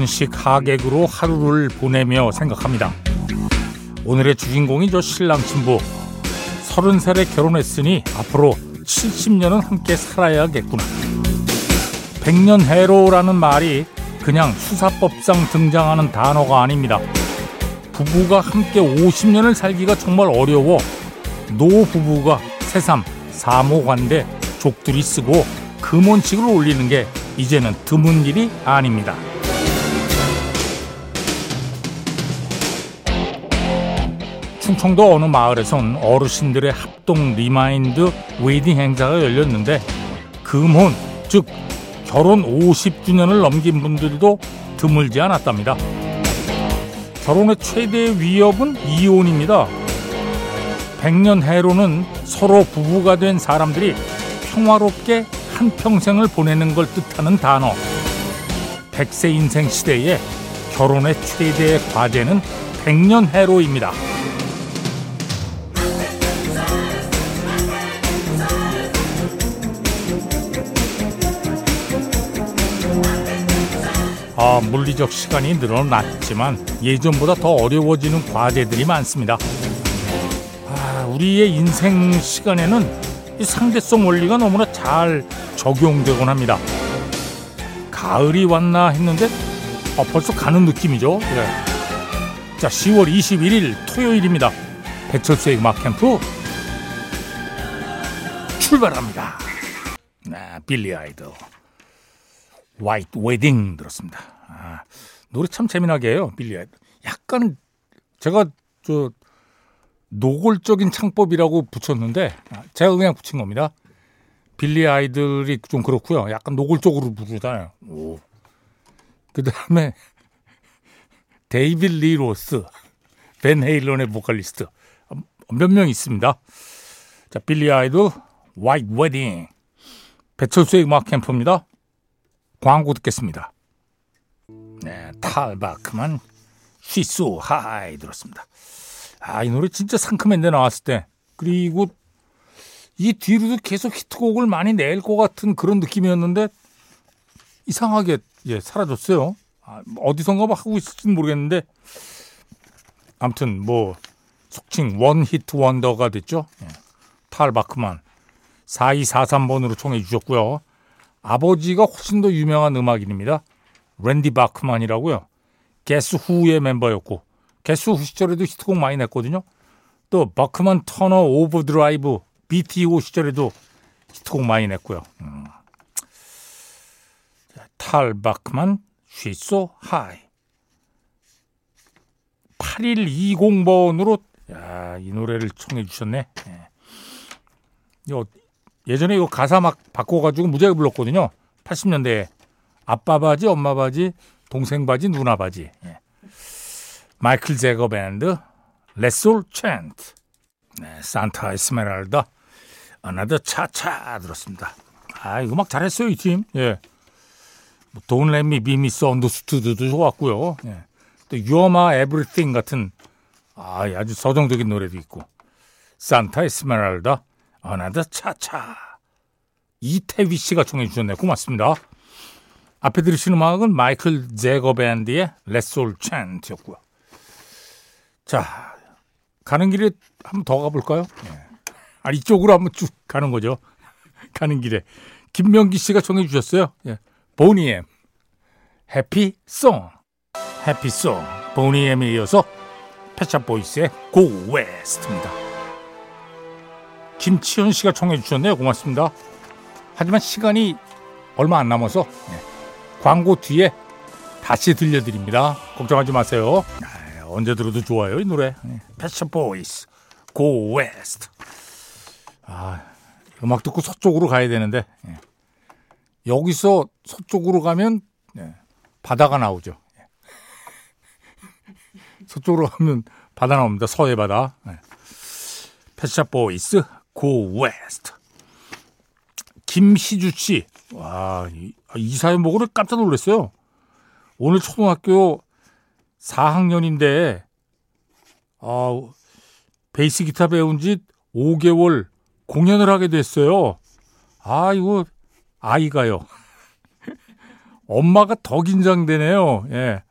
결혼식 하객으로 하루를 보내며 생각합니다. 오늘의 주인공이 저 신랑 신부. 서른 살에 결혼했으니 앞으로 70년은 함께 살아야겠구나. 백년해로라는 말이 그냥 수사법상 등장하는 단어가 아닙니다. 부부가 함께 50년을 살기가 정말 어려워 노부부가 새삼 사모관대 족들이 쓰고 금혼식을 올리는 게 이제는 드문 일이 아닙니다. 충청도 어느 마을에선 어르신들의 합동 remind wedding 행사가 열렸는데 금혼 즉 결혼 50주년을 넘긴 분들도 드물지 않았답니다. 결혼의 최대 위협은 이혼입니다. 백년 해로는 서로 부부가 된 사람들이 평화롭게 한평생을 보내는 걸 뜻하는 단어. 백세 인생 시대에 결혼의 최대의 과제는 백년 해로입니다. 아, 물리적 시간이 늘어났지만 예전보다 더 어려워지는 과제들이 많습니다. 아, 우리의 인생 시간에는 이 상대성 원리가 너무나 잘 적용되곤 합니다. 가을이 왔나 했는데 아, 벌써 가는 느낌이죠. 네. 자, 10월 21일 토요일입니다. 배철수의 음악 캠프 출발합니다. 네, 빌리 아이들. 화이트 웨딩 들었습니다. 아, 노래 참 재미나게 해요. 빌리 아이들. 약간 제가 저 노골적인 창법이라고 붙였는데 아, 제가 그냥 붙인 겁니다. 빌리 아이들이 좀 그렇고요. 약간 노골적으로 부르잖아요. 오. 그 다음에 데이비드 리 로스, 밴 헤일런의 보컬리스트 몇 명 있습니다. 자, 빌리 아이들 White Wedding 배철수의 음악 캠프입니다. 광고 듣겠습니다. 네, 탈바크만 High 들었습니다. 아, 이 노래 진짜 상큼했는데 나왔을 때. 그리고 이 뒤로도 계속 히트곡을 많이 낼 것 같은 그런 느낌이었는데 이상하게 예, 사라졌어요. 아, 어디선가 뭐 하고 있을지는 모르겠는데 아무튼 뭐 속칭 one hit wonder가 됐죠. 예. 탈 바크만 4243번으로 청해 주셨고요. 아버지가 훨씬 더 유명한 음악인입니다. 랜디 바크만이라고요. 게스 후의 멤버였고 게스 후 시절에도 히트곡 많이 냈거든요. 또 바크만 터너 오버드라이브 BTO 시절에도 히트곡 많이 냈고요. 음. 탈 바크만 She's So High 8120번으로 야, 이 노래를 청해 주셨네. 예. 예전에 이거 가사 막 바꿔가지고 무지하게 불렀거든요. 80년대에 아빠 바지, 엄마 바지, 동생 바지, 누나 바지. 예. 마이클 제거 밴드, Let's All Chant, 네, 산타 에스메랄다, Another Cha-Cha 들었습니다. 아, 음악 잘했어요 이 팀. 예. Don't Let Me Be Misunderstood도 좋았고요. 예. 또 You're My Everything 같은 아, 아주 서정적인 노래도 있고 산타 에스메랄다, Another Cha-Cha. 이태휘 씨가 청해 주셨네요. 고맙습니다. 앞에 들으신 음악은 마이클 제거 밴드의 Let's All Chant였고요. 자, 가는 길에 한번 더 가볼까요? 네. 아, 이쪽으로 한번 쭉 가는 거죠. 가는 길에. 김명기 씨가 청해 주셨어요. 예. 보니엠. Happy Song. Happy Song. 보니엠에 이어서 펫 샵 보이스의 Go West입니다. 김치현 씨가 청해 주셨네요. 고맙습니다. 하지만 시간이 얼마 안 남아서 네. 광고 뒤에 다시 들려드립니다. 걱정하지 마세요. 아, 언제 들어도 좋아요 이 노래. 네. 펫 샵 보이스 Go West. 아 음악 듣고 서쪽으로 가야 되는데 네. 여기서 서쪽으로 가면 네. 바다가 나오죠. 네. 서쪽으로 가면 바다 나옵니다. 서해 바다. 네. 펫 샵 보이스 Go West. 김희주 씨. 와, 이, 이 사연 보고 깜짝 놀랐어요. 오늘 초등학교 4학년인데, 아, 베이스 기타 배운 지 5개월 공연을 하게 됐어요. 아, 이거, 아이가요. 엄마가 더 긴장되네요. 예.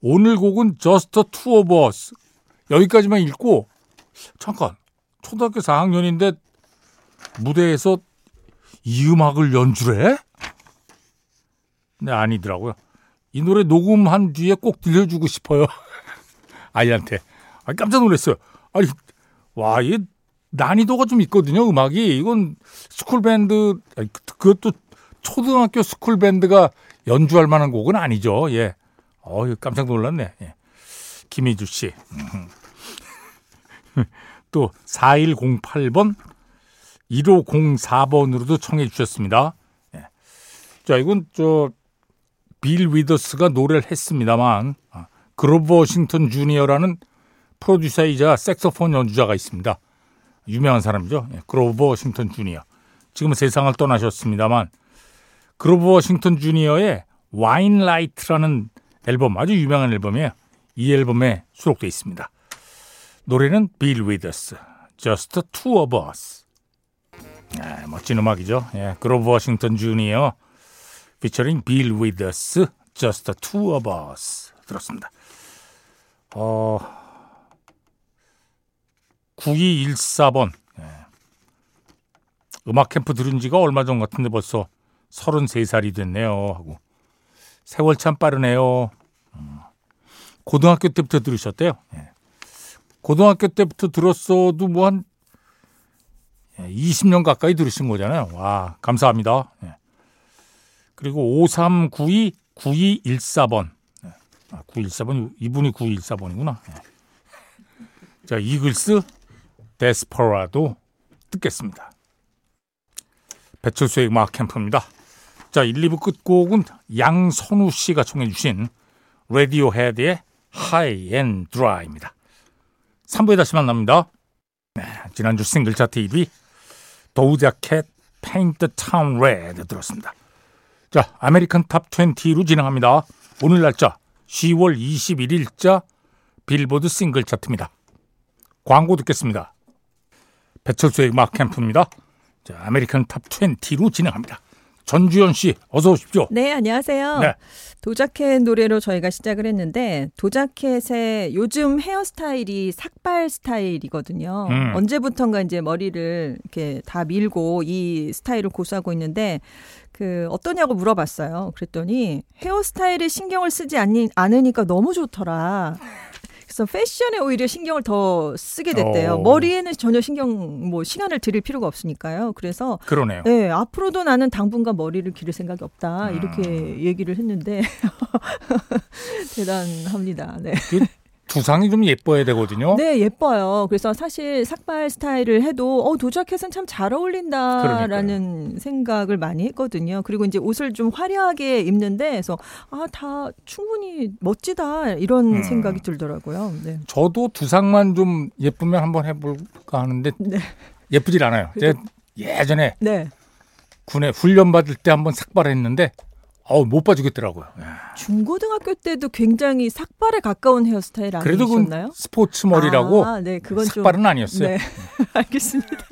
오늘 곡은 Just Two of Us. 여기까지만 읽고, 잠깐, 초등학교 4학년인데 무대에서 이 음악을 연주를 해? 네, 아니더라고요. 이 노래 녹음한 뒤에 꼭 들려주고 싶어요. 아이한테. 아, 깜짝 놀랐어요. 아니, 와, 이 난이도가 좀 있거든요, 음악이. 이건 스쿨밴드, 그것도 초등학교 스쿨밴드가 연주할 만한 곡은 아니죠. 예. 어 깜짝 놀랐네. 예. 김희주 씨. 또 4108번 1504번으로도 청해 주셨습니다. 예. 자, 이건 저 빌 위더스가 노래를 했습니다만 아, 그로버 워싱턴 주니어라는 프로듀서이자 색소폰 연주자가 있습니다. 유명한 사람이죠. 예, 그로버 워싱턴 주니어. 지금은 세상을 떠나셨습니다만 그로버 워싱턴 주니어의 Winelight라는 앨범 아주 유명한 앨범이에요. 이 앨범에 수록되어 있습니다. 노래는 빌 위더스, Just Two of Us. 아, 멋진 음악이죠. 예, 그로브 워싱턴 주니어 피처링 빌 위더스, Just Two of Us 들었습니다. 어, 9214번 예. 음악 캠프 들은 지가 얼마 전 같은데 벌써 33살이 됐네요 하고 세월 참 빠르네요. 음. 고등학교 때부터 들으셨대요. 예. 고등학교 때부터 들었어도 뭐 한 20년 가까이 들으신 거잖아요. 와, 감사합니다. 예. 그리고 5392 9214번. 예. 아, 914번, 이분이 914번이구나. 예. 자, 이글스 데스퍼라도 듣겠습니다. 배철수의 음악 캠프입니다. 자, 1, 2부 끝곡은 양선우 씨가 청해 주신 라디오 헤드의 High and Dry입니다. 3부에 다시 만납니다. 네, 지난주 싱글 차트 1위 도자 캣 Paint the 들었습니다. 자, American Top 20로 진행합니다. 오늘 날짜 10월 21일자 빌보드 싱글 차트입니다. 광고 듣겠습니다. 배철수의 음악 캠프입니다. 자, American Top 20로 진행합니다. 전주현 씨, 어서 오십시오. 네, 안녕하세요. 네. 도자 캣 노래로 저희가 시작을 했는데 도자 캣의 요즘 헤어스타일이 삭발 스타일이거든요. 음. 언제부턴가 이제 머리를 이렇게 다 밀고 이 스타일을 고수하고 있는데 그 어떠냐고 물어봤어요. 그랬더니 헤어스타일에 신경을 쓰지 않니, 않으니까 너무 좋더라. 그래서 패션에 오히려 신경을 더 쓰게 됐대요. 오. 어. 머리에는 전혀 신경 뭐 시간을 들일 필요가 없으니까요. 그래서 그러네요. 네, 앞으로도 나는 당분간 머리를 기를 생각이 없다. 이렇게 음. 얘기를 했는데 대단합니다. 네. 그 두상이 좀 예뻐야 되거든요. 네, 예뻐요. 그래서 사실 삭발 스타일을 해도 어 도자켓은 참 잘 어울린다라는 그러니까요. 생각을 많이 했거든요. 그리고 이제 옷을 좀 화려하게 입는데 그래서 아, 다 충분히 멋지다 이런 음. 생각이 들더라고요. 네. 저도 두상만 좀 예쁘면 한번 해 볼까 하는데 네. 예쁘질 않아요. 제가 예전에 네. 군에 훈련 받을 때 한번 삭발했는데 어우 못 봐주겠더라고요. 중고등학교 때도 굉장히 삭발에 가까운 헤어스타일 아니셨나요? 그래도 스포츠 머리라고 아, 네, 그건 삭발은 좀... 아니었어요. 네. 알겠습니다.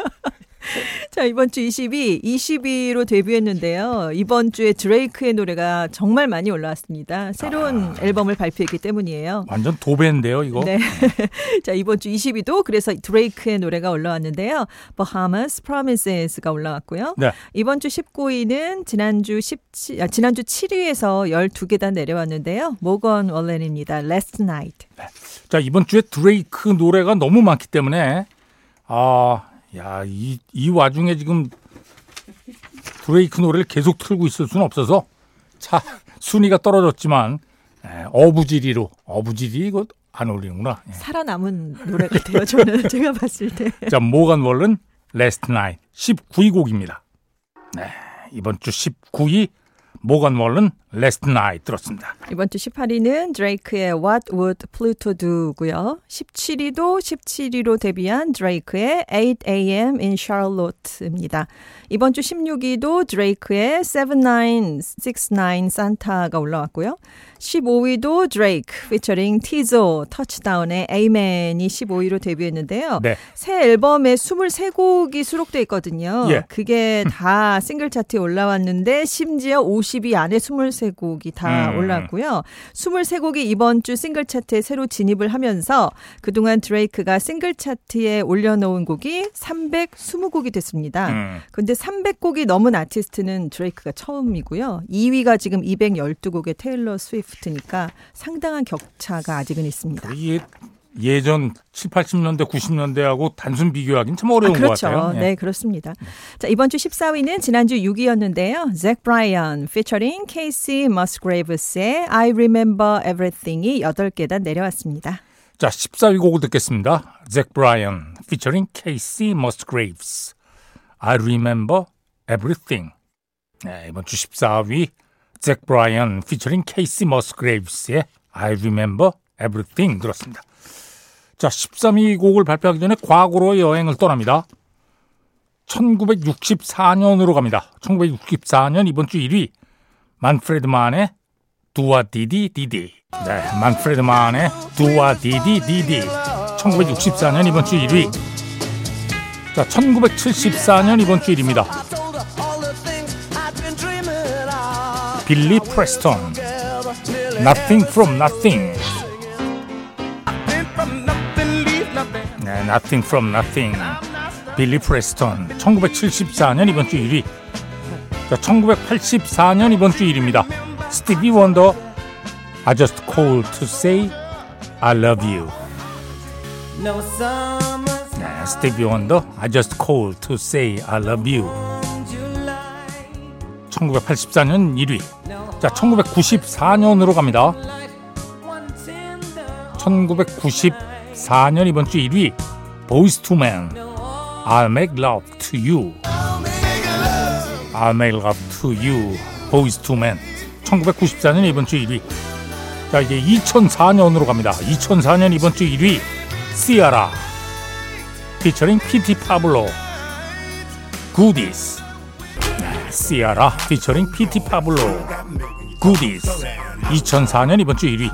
자, 이번 주 20위, 20위로 데뷔했는데요. 이번 주에 드레이크의 노래가 정말 많이 올라왔습니다. 새로운 아, 앨범을 발표했기 때문이에요. 완전 도배인데요, 이거. 네. 자, 이번 주 20위도 그래서 드레이크의 노래가 올라왔는데요. Bahamas Promises가 올라왔고요. 네. 이번 주 19위는 지난주 17, 아, 지난주 7위에서 12계단 내려왔는데요. 모건 월렌입니다. Last Night. 네. 자, 이번 주에 드레이크 노래가 너무 많기 때문에 아, 야, 이, 이 와중에 지금 브레이크 노래를 계속 틀고 있을 수는 없어서 차 순위가 떨어졌지만 에, 어부지리로 어부지리 이거 안 어울리는구나. 예. 살아남은 노래 같아요. 저는 제가 봤을 때. 자, 모건 월렌 Last Night 19위 곡입니다. 네, 이번 주 19위 모건 월렌 Last Night 들었습니다. 이번 주 18위는 드레이크의 What Would Pluto Do고요. 17위도 17위로 데뷔한 드레이크의 8am in Charlotte입니다. 이번 주 16위도 드레이크의 7969 Santa가 올라왔고요. 15위도 드레이크 피처링 티조 터치다운의 Amen이 15위로 데뷔했는데요. 네. 새 앨범에 23곡이 수록돼 있거든요. 예. 그게 다 싱글 차트에 올라왔는데 심지어 50위 안에 23 23곡이 다 음. 올랐고요. 23곡이 이번 주 싱글 차트에 새로 진입을 하면서 그동안 드레이크가 싱글 차트에 올려놓은 곡이 320곡이 됐습니다. 음. 근데 300곡이 넘은 아티스트는 드레이크가 처음이고요. 2위가 지금 212곡의 테일러 스위프트니까 상당한 격차가 아직은 있습니다. 이게 예전 7, 80년대, 90년대하고 단순 비교하기는 참 어려운 아, 그렇죠. 것 같아요. 예. 네, 그렇습니다. 자, 이번 주 14위는 지난주 6위였는데요. 잭 브라이언 피처링 케이시 머스그레이브스의 I Remember Everything이 8계단 내려왔습니다. 자, 14위 곡을 듣겠습니다. 잭 브라이언 피처링 케이시 머스그레이브스 I Remember Everything. 네, 이번 주 14위 잭 브라이언 피처링 케이시 머스그레이브스의 I Remember Everything 들었습니다. 자, 13위 곡을 발표하기 전에 과거로 여행을 떠납니다. 1964년으로 갑니다. 1964년 이번 주 1위 만프레드 만의 Do Wah Diddy Diddy. 네, 만프레드 만의 Do Wah Diddy Diddy. 1964년 이번 주 1위. 자, 1974년 이번 주 1위입니다. 빌리 프레스턴. Nothing from Nothing. Nothing from Nothing. 빌리 프레스턴. 1974년 이번 주 1위. 자, 1984년 이번 주 1위입니다. 스티비 원더. I just called to say I love you. 네, 스티비 원더. I just called to say I love you. 1984년 1위. 자, 1994년으로 갑니다. 1994년 이번 주 1위 보이스 투맨 I'll make love to you. I'll make love to you 보이스 투맨 1994년 이번 주 1위 자 이제 2004년으로 갑니다. 2004년 이번 주 1위 시아라 피처링 피티 파블로 Goodies 시아라 피처링 피티 파블로 Goodies 2004년 이번 주 1위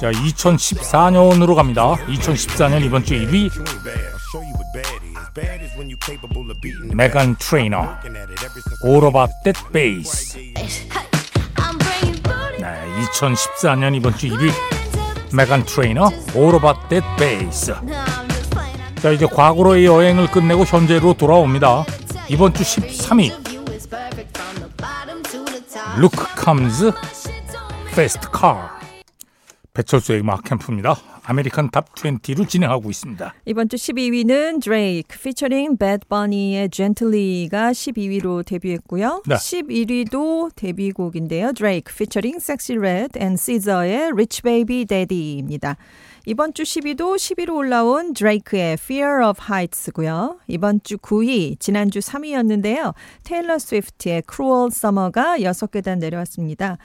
자, 2014년으로 갑니다. 2014년 이번 주 1위. 메간 트레이너 About That Bass. 네, 2014년 이번 주 1위. 메간 트레이너 About That Bass. 자, 이제 과거로의 여행을 끝내고 현재로 돌아옵니다. 이번 주 13위. Luke Combs Fast Car 배철수의 음악 캠프입니다. American Top 20로 진행하고 있습니다. 이번 주 12위는 드레이크 피처링 배드 버니의 Gently가 12위로 데뷔했고요. 네. 11위도 데뷔곡인데요. 드레이크 피처링 섹시 레드 and 시저의 Rich Baby Daddy입니다. 이번 주 10위도 10위로 올라온 드레이크의 Fear of Heights고요. 이번 주 9위, 지난주 3위였는데요. 테일러 스위프트의 Cruel Summer가 6계단 내려왔습니다.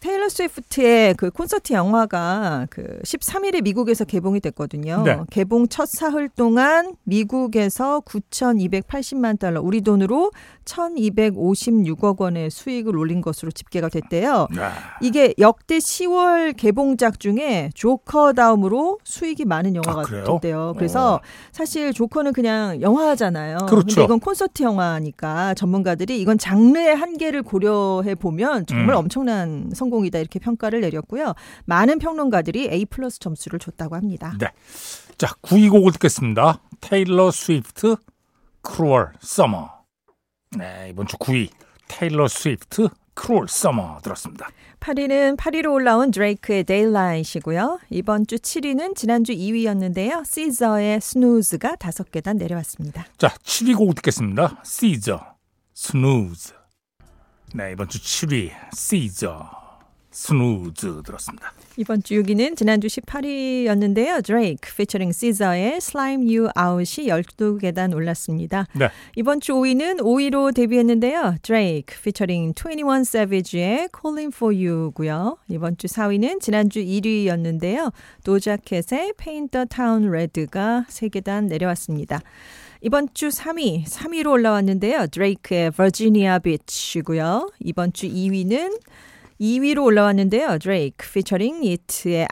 테일러 스위프트의 그 콘서트 영화가 그 13일에 미국에서 개봉이 됐거든요. 네. 개봉 첫 사흘 동안 미국에서 9,280만 달러, 우리 돈으로 1,256억 원의 수익을 올린 것으로 집계가 됐대요. 네. 이게 역대 10월 개봉작 중에 조커 다음으로 수익이 많은 영화가 아, 됐대요. 그래서 어. 사실 조커는 그냥 영화잖아요. 그렇죠. 근데 이건 콘서트 영화니까 전문가들이 이건 장르의 한계를 고려해 보면 정말 음. 엄청난 성공이다 이렇게 평가를 내렸고요. 많은 평론가들이 A 플러스 점수를 줬다고 합니다. 네. 자, 9위 곡을 듣겠습니다. 테일러 스위프트 Cruel Summer. 네, 이번 주 9위 테일러 스위프트 Cruel Summer 들었습니다. 8위는 8위로 올라온 드레이크의 Daylight이고요. 이번 주 7위는 지난주 2위였는데요. 시저의 Snooze가 5계단 내려왔습니다. 자, 7위 곡 듣겠습니다. 시저, Snooze. 네, 이번 주 7위 시저. Snooze 들었습니다. 이번 주 6위는 지난주 18위였는데요. 드레이크 피처링 시저의 Slime You Out이 12계단 올랐습니다. 네. 이번 주 5위는 5위로 데뷔했는데요. 드레이크 피처링 21 Savage의 Calling For You고요. 이번 주 4위는 지난주 1위였는데요. 도자켓의 Paint the Town Red가 3계단 내려왔습니다. 이번 주 3위, 3위로 올라왔는데요. 드레이크의 Virginia Beach고요. 이번 주 2위는 2위로 올라왔는데요. 드레이크 피처링 니트의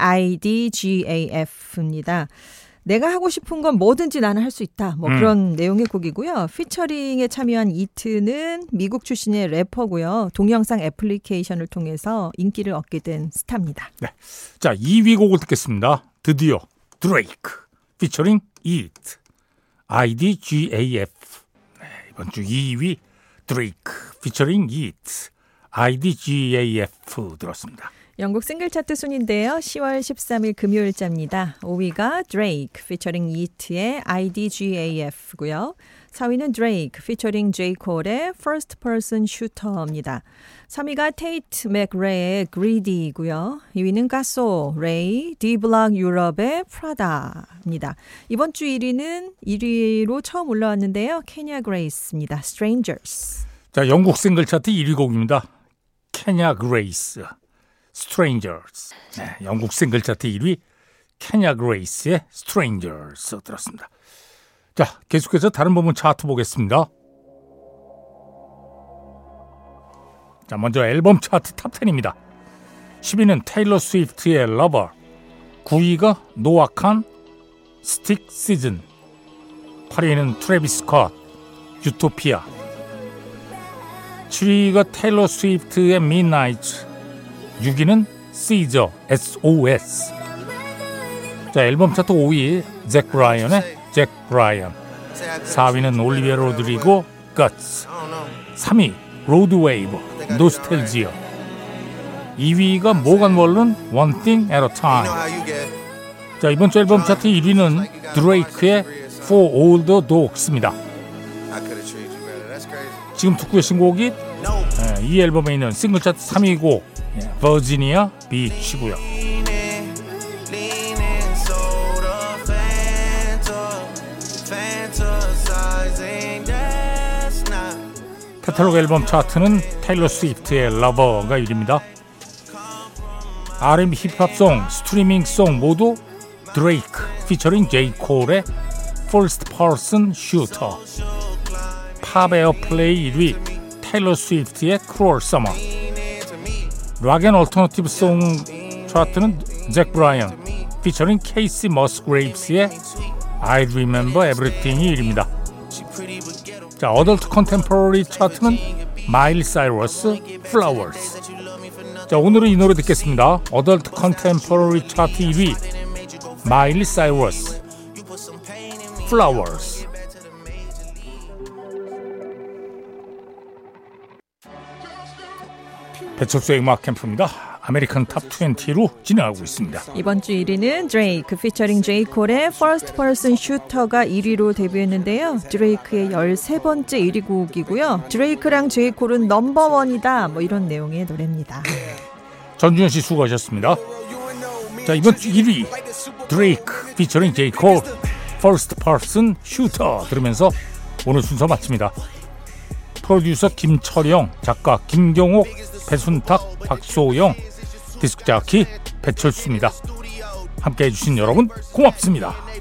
IDGAF입니다. 내가 하고 싶은 건 뭐든지 나는 할 수 있다. 뭐 음. 그런 내용의 곡이고요. 피처링에 참여한 이트는 미국 출신의 래퍼고요. 동영상 애플리케이션을 통해서 인기를 얻게 된 스타입니다. 자, 2위 곡을 듣겠습니다. 드디어 드레이크 피처링 Eat IDGAF 네, 이번 주 2위 드레이크 피처링 Eat IDGAF 들었습니다. 영국 싱글 차트 순위인데요. 10월 13일 금요일자입니다. 5위가 Drake 피처링 이트의 IDGAF고요. 4위는 Drake 피처링 J. Cole의 First Person Shooter입니다. 3위가 테이트 맥레의 Greedy고요. 2위는 카소, 레이, 디블락 유럽의 Prada입니다. 이번 주 1위는 1위로 처음 올라왔는데요. 케냐 그레이스입니다. Strangers. 자, 영국 싱글 차트 1위 곡입니다. 케냐 그레이스 Strangers. 네, 영국 싱글 차트 1위 케냐 그레이스의 Strangers 들었습니다. 자, 계속해서 다른 부문 차트 보겠습니다. 자, 먼저 앨범 차트 Top 10입니다. 10위는 테일러 스위프트의 Lover, 9위가 노아 칸 Stick Season, 8위는 트래비스 스콧 Utopia, 7위가 테일러 스위프트의 Midnight, 6위는 시저 SOS. 자, 앨범 차트 5위 잭 브라이언의 잭 브라이언, 4위는 올리비아 로드리고 Guts, 3위 로드 웨이브 노스텔지어, 2위가 모건 월런 One Thing at a Time. 자, 이번 주 앨범 차트 1위는 드레이크의 For All the Dogs입니다. 지금 듣고 계신 곡이 예, 이 앨범에 있는 싱글 차트 3위 곡 예, Virginia Beach고요. 카탈로그 앨범 차트는 테일러 스위프트의 Lover가 1위입니다. R&B 힙합 song, 스트리밍 song 모두 드레이크 피처링 제이 콜의 First Person Shooter 팝 airplay 1위 테일러 스위프트의 Cruel Summer rock and alternative song 차트는 잭 브라이언 피처링 케이시 머스그레이브스의 I Remember Everything이 1위입니다. 자, adult contemporary 차트는 마일리 사이러스 Flowers. 자, 오늘은 이 노래 듣겠습니다. adult contemporary 차트 1위 마일리 사이러스 Flowers. 배철수의 음악 캠프입니다. American Top 20로 진행하고 있습니다. 이번 주 1위는 드레이크 피처링 제이 콜의 First Person Shooter가 1위로 데뷔했는데요. 드레이크의 13번째 1위 곡이고요. 드레이크랑 제이 콜은 넘버원이다. 뭐 이런 내용의 노래입니다. 전준현 씨 수고하셨습니다. 자 이번 주 1위 드레이크 피처링 제이 콜 First Person Shooter 들으면서 오늘 순서 마칩니다. 프로듀서 김철영, 작가 김경옥, 배순탁, 박소영, 디스크 자키 배철수입니다. 함께 해 주신 여러분 고맙습니다.